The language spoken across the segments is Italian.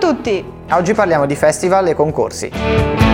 tutti! Oggi parliamo di festival e concorsi.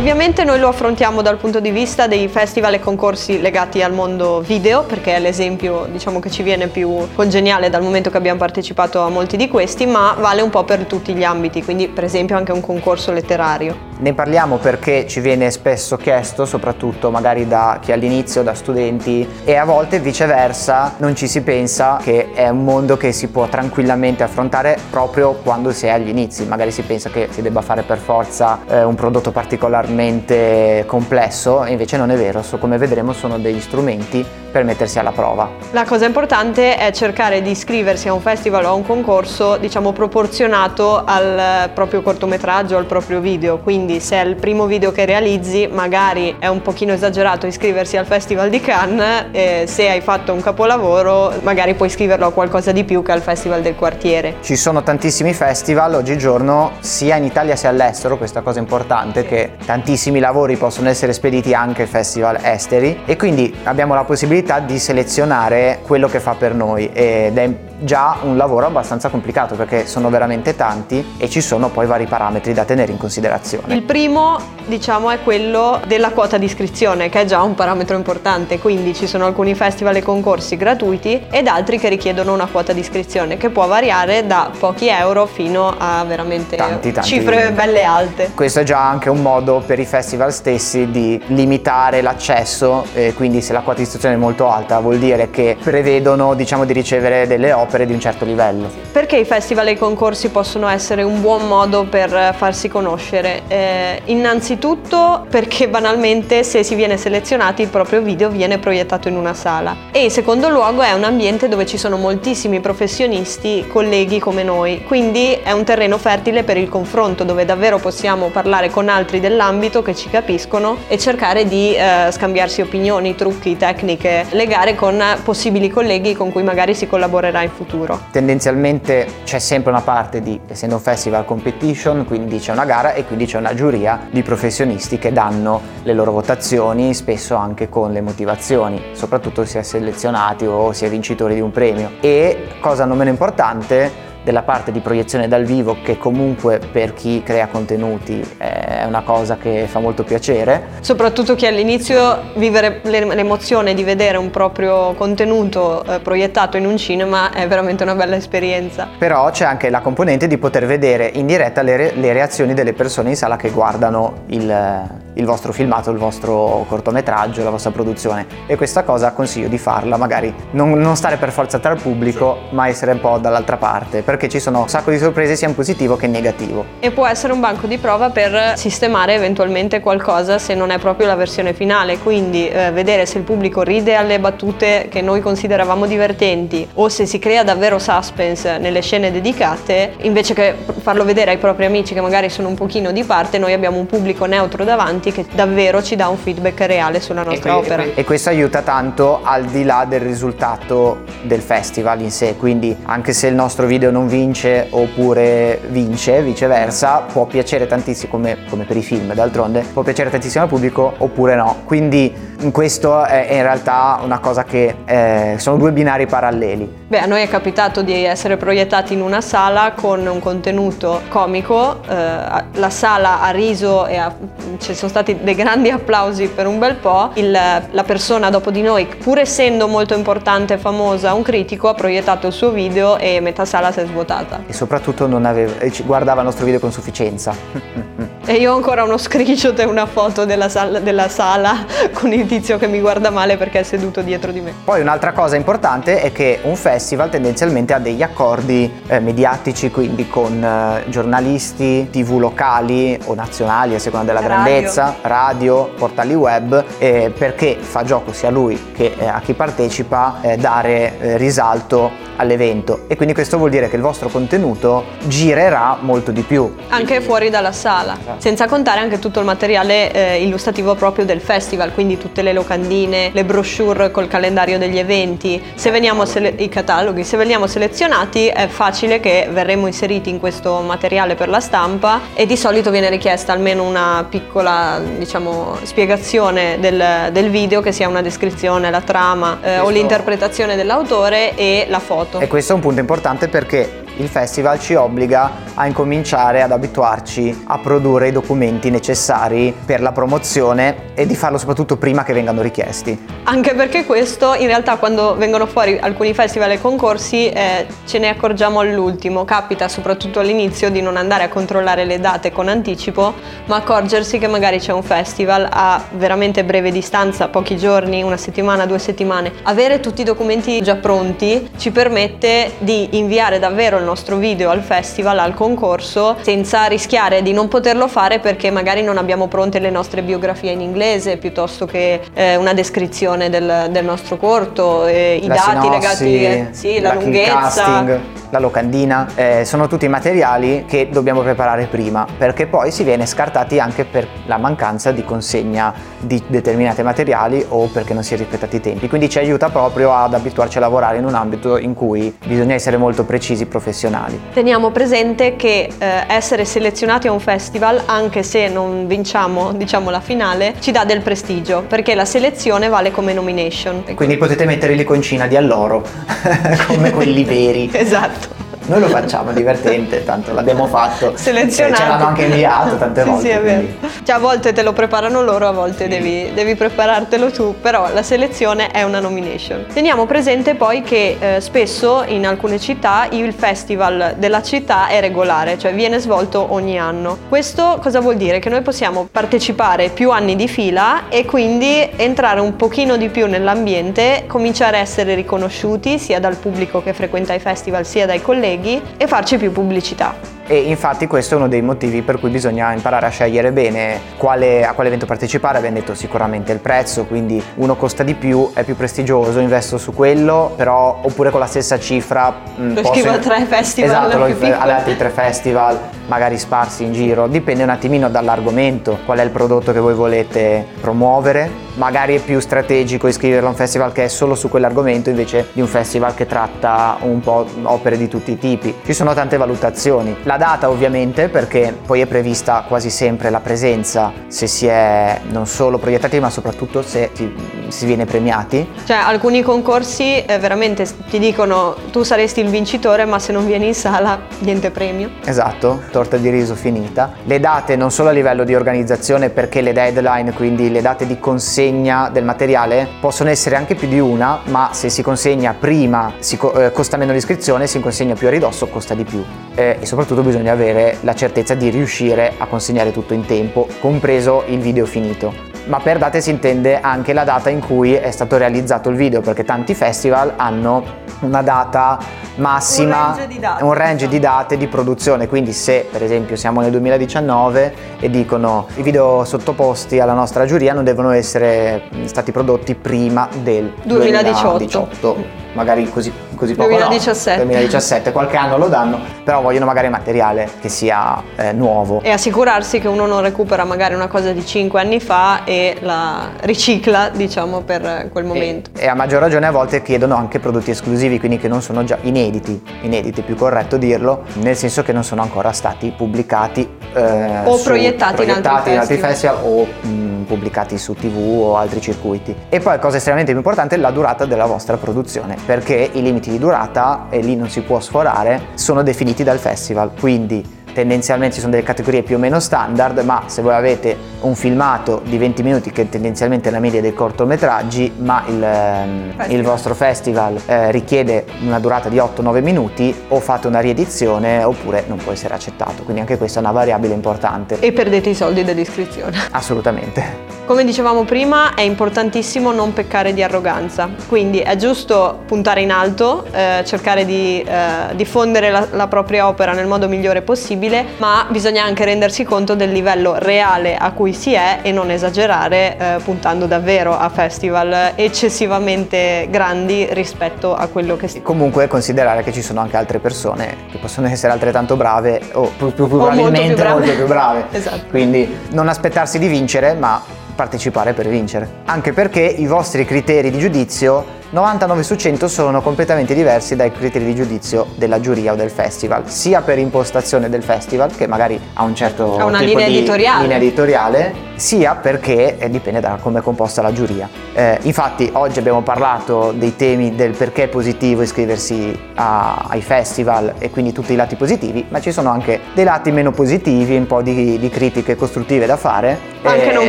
Ovviamente noi lo affrontiamo dal punto di vista dei festival e concorsi legati al mondo video, perché è l'esempio diciamo, che ci viene più congeniale dal momento che abbiamo partecipato a molti di questi, ma vale un po' per tutti gli ambiti, quindi per esempio anche un concorso letterario. Ne parliamo perché ci viene spesso chiesto, soprattutto magari da chi all'inizio, da studenti, e a volte viceversa non ci si pensa che è un mondo che si può tranquillamente affrontare proprio quando si è agli inizi. Magari si pensa che si debba fare per forza eh, un prodotto particolarmente complesso, invece non è vero, so, come vedremo sono degli strumenti per mettersi alla prova. La cosa importante è cercare di iscriversi a un festival o a un concorso, diciamo, proporzionato al proprio cortometraggio, al proprio video. Quindi se è il primo video che realizzi, magari è un pochino esagerato iscriversi al Festival di Cannes, e se hai fatto un capolavoro, magari puoi iscriverlo a qualcosa di più che al Festival del quartiere. Ci sono tantissimi festival oggigiorno, sia in Italia sia all'estero, questa cosa importante, che tantissimi lavori possono essere spediti anche ai festival esteri e quindi abbiamo la possibilità di selezionare quello che fa per noi ed è già un lavoro abbastanza complicato perché sono veramente tanti e ci sono poi vari parametri da tenere in considerazione. Il primo diciamo è quello della quota di iscrizione che è già un parametro importante, quindi ci sono alcuni festival e concorsi gratuiti ed altri che richiedono una quota di iscrizione che può variare da pochi euro fino a veramente tanti, tanti cifre belle alte. Questo è già anche un modo per i festival stessi di limitare l'accesso, e quindi se la quota di iscrizione è molto alta vuol dire che prevedono diciamo di ricevere delle opere opere di un certo livello. Perché i festival e i concorsi possono essere un buon modo per farsi conoscere? Eh, innanzitutto perché banalmente se si viene selezionati il proprio video viene proiettato in una sala e in secondo luogo è un ambiente dove ci sono moltissimi professionisti, colleghi come noi, quindi è un terreno fertile per il confronto dove davvero possiamo parlare con altri dell'ambito che ci capiscono e cercare di eh, scambiarsi opinioni, trucchi, tecniche, legare con possibili colleghi con cui magari si collaborerà in futuro futuro. Tendenzialmente c'è sempre una parte di, essendo un festival competition, quindi c'è una gara e quindi c'è una giuria di professionisti che danno le loro votazioni, spesso anche con le motivazioni, soprattutto se è selezionati o si è vincitori di un premio. E cosa non meno importante, della parte di proiezione dal vivo che comunque per chi crea contenuti è una cosa che fa molto piacere. Soprattutto chi all'inizio vivere l'emozione di vedere un proprio contenuto eh, proiettato in un cinema è veramente una bella esperienza. Però c'è anche la componente di poter vedere in diretta le, re- le reazioni delle persone in sala che guardano il, il vostro filmato, il vostro cortometraggio, la vostra produzione e questa cosa consiglio di farla, magari non, non stare per forza tra il pubblico ma essere un po' dall'altra parte perché ci sono un sacco di sorprese sia in positivo che in negativo. E può essere un banco di prova per sistemare eventualmente qualcosa se non è proprio la versione finale, quindi eh, vedere se il pubblico ride alle battute che noi consideravamo divertenti o se si crea davvero suspense nelle scene dedicate, invece che farlo vedere ai propri amici che magari sono un pochino di parte, noi abbiamo un pubblico neutro davanti che davvero ci dà un feedback reale sulla nostra e, opera. E, e questo aiuta tanto al di là del risultato del festival in sé, quindi anche se il nostro video non non vince oppure vince, viceversa, può piacere tantissimo come, come per i film, d'altronde può piacere tantissimo al pubblico oppure no. Quindi questo è in realtà una cosa che eh, sono due binari paralleli. Beh, a noi è capitato di essere proiettati in una sala con un contenuto comico, eh, la sala ha riso e ha, ci sono stati dei grandi applausi per un bel po', Il, la persona dopo di noi, pur essendo molto importante e famosa, un critico, ha proiettato il suo video e metà sala si è svuotata. E soprattutto aveva, guardava il nostro video con sufficienza. e io ho ancora uno screenshot e una foto della sala, della sala con il tizio che mi guarda male perché è seduto dietro di me. Poi un'altra cosa importante è che un festival tendenzialmente ha degli accordi eh, mediatici, quindi con eh, giornalisti, tv locali o nazionali a seconda della radio. grandezza, radio, portali web, eh, perché fa gioco sia a lui che eh, a chi partecipa eh, dare eh, risalto all'evento e quindi questo vuol dire che il vostro contenuto girerà molto di più. Anche fuori dalla sala. Senza contare anche tutto il materiale eh, illustrativo proprio del festival, quindi tutte le locandine, le brochure col calendario degli eventi, se veniamo sele- i cataloghi, se veniamo selezionati è facile che verremo inseriti in questo materiale per la stampa e di solito viene richiesta almeno una piccola diciamo, spiegazione del, del video che sia una descrizione, la trama eh, o l'interpretazione dell'autore e la foto. E questo è un punto importante perché il festival ci obbliga a incominciare ad abituarci a produrre i documenti necessari per la promozione e di farlo soprattutto prima che vengano richiesti. Anche perché questo in realtà quando vengono fuori alcuni festival e concorsi eh, ce ne accorgiamo all'ultimo, capita soprattutto all'inizio di non andare a controllare le date con anticipo, ma accorgersi che magari c'è un festival a veramente breve distanza, pochi giorni, una settimana, due settimane. Avere tutti i documenti già pronti ci permette di inviare davvero il nostro video al festival, al concorso, senza rischiare di non poterlo fare perché magari non abbiamo pronte le nostre biografie in inglese piuttosto che eh, una descrizione del, del nostro corto, eh, i La dati sinossi, legati sì, la, la lunghezza. casting, la locandina, eh, sono tutti materiali che dobbiamo preparare prima perché poi si viene scartati anche per la mancanza di consegna di determinati materiali o perché non si è rispettati i tempi. Quindi ci aiuta proprio ad abituarci a lavorare in un ambito in cui bisogna essere molto precisi professionali. Teniamo presente che eh, essere selezionati a un festival, anche se non vinciamo diciamo, la finale, ci dà del prestigio, perché la selezione vale come nomination. Quindi potete mettere l'iconcina di alloro come quelli veri. Esatto. Noi lo facciamo, è divertente, tanto l'abbiamo fatto. Selezionato. Eh, Ce l'hanno anche inviato tante Sì, volte. Sì, è vero. quindi- Cioè, a volte te lo preparano loro, a volte devi, devi preparartelo tu, però la selezione è una nomination. Teniamo presente poi che eh, spesso in alcune città il festival della città è regolare, cioè viene svolto ogni anno. Questo cosa vuol dire? Che noi possiamo partecipare più anni di fila e quindi entrare un pochino di più nell'ambiente, cominciare a essere riconosciuti sia dal pubblico che frequenta i festival sia dai colleghi e farci più pubblicità. E infatti questo è uno dei motivi per cui bisogna imparare a scegliere bene quale- a quale evento partecipare. Abbiamo detto sicuramente il prezzo, quindi uno costa di più, è più prestigioso, investo su quello, però oppure con la stessa cifra mh, Lo posso- scrivo a tre festival esatto, lo- più piccoli. ad altri tre festival, magari sparsi in giro. Dipende un attimino dall'argomento, qual è il prodotto che voi volete promuovere. Magari è più strategico iscriverlo a un festival che è solo su quell'argomento invece di un festival che tratta un po' opere di tutti i tipi. Ci sono tante valutazioni. La data ovviamente perché poi è prevista quasi sempre la presenza se si è non solo proiettati ma soprattutto se si, si viene premiati. Cioè, alcuni concorsi eh, veramente ti dicono tu saresti il vincitore, ma se non vieni in sala, niente premio. Esatto, torta di riso finita. Le date non solo a livello di organizzazione perché le deadline, quindi le date di consegna del materiale, possono essere anche più di una, ma se si consegna prima si co- eh, costa meno l'iscrizione, se si consegna più a ridosso costa di più. Eh, e soprattutto bisogna avere la certezza di riuscire a consegnare tutto in tempo, compreso il video finito. Ma per date si intende anche la data in cui è stato realizzato il video, perché tanti festival hanno una data massima, Un range di date, un range di date di produzione. Quindi, se per esempio siamo nel 2019 e dicono i video sottoposti alla nostra giuria non devono essere stati prodotti prima del 2018. 2018. Magari così, così poco 2017. no, 2017, qualche anno lo danno, però vogliono magari materiale che sia eh, nuovo. E assicurarsi che uno non recupera magari una cosa di 5 anni fa e la ricicla, diciamo, per quel momento. E, e a maggior ragione a volte chiedono anche prodotti esclusivi, quindi che non sono già inediti, inediti è più corretto dirlo, nel senso che non sono ancora stati pubblicati eh, O su- proiettati in altri festival o mh, pubblicati su tv o altri circuiti. E poi cosa estremamente più importante è la durata della vostra produzione, perché i limiti di durata, e lì non si può sforare, sono definiti dal festival, quindi tendenzialmente ci sono delle categorie più o meno standard, ma se voi avete un filmato di 20 minuti che tendenzialmente è la media dei cortometraggi, ma il, ehm, il vostro festival eh, richiede una durata di 8-9 minuti, o fate una riedizione oppure non può essere accettato. Quindi anche questa è una variabile importante. E perdete i soldi dell'iscrizione. Assolutamente. Come dicevamo prima, è importantissimo non peccare di arroganza, quindi è giusto puntare in alto, eh, cercare di eh, diffondere la, la propria opera nel modo migliore possibile, possibile, ma bisogna anche rendersi conto del livello reale a cui si è e non esagerare eh, puntando davvero a festival eccessivamente grandi rispetto a quello che si... Comunque considerare che ci sono anche altre persone che possono essere altrettanto brave o più, più, più O molto più probabilmente brave. molto più brave. Esatto. Quindi non aspettarsi di vincere, ma partecipare per vincere. Anche perché i vostri criteri di giudizio 99 su 100 sono completamente diversi dai criteri di giudizio della giuria o del festival, sia per impostazione del festival, che magari ha un certo Ha una linea di editoriale. linea editoriale, sia perché eh, dipende da come è composta la giuria. Eh, infatti oggi abbiamo parlato dei temi del perché è positivo iscriversi a- ai festival e quindi tutti i lati positivi, ma ci sono anche dei lati meno positivi, un po' di, di critiche costruttive da fare. Anche Eh, non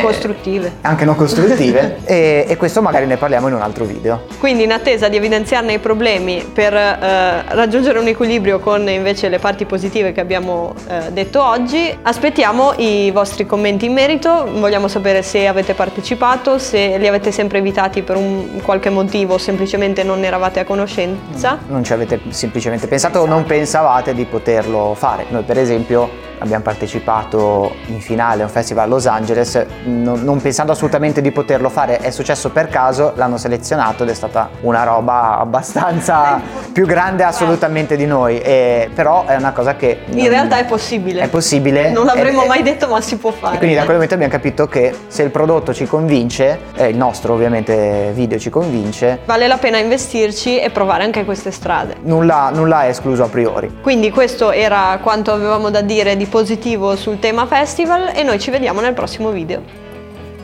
costruttive. Anche non costruttive e, e questo magari ne parliamo in un altro video. Quindi in attesa di evidenziarne i problemi per eh, raggiungere un equilibrio con invece le parti positive che abbiamo eh, detto oggi, aspettiamo i vostri commenti in merito, vogliamo sapere se avete partecipato, se li avete sempre evitati per un qualche motivo o semplicemente non eravate a conoscenza. Non ci avete semplicemente pensato o non pensavate di poterlo fare. Noi per esempio abbiamo partecipato in finale a un festival a Los Angeles non, non pensando assolutamente di poterlo fare, è successo per caso, l'hanno selezionato ed è stata una roba abbastanza più grande assolutamente di noi, e- però è una cosa che... In realtà è possibile. È possibile. Non l'avremmo E- mai detto ma si può fare. quindi da quel momento abbiamo capito che se il prodotto ci convince, eh, il nostro ovviamente video ci convince, Vale la pena investirci e provare anche queste strade. nulla, nulla è escluso a priori. Quindi questo era quanto avevamo da dire di positivo sul tema festival e noi ci vediamo nel prossimo video.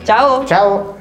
Ciao! Ciao!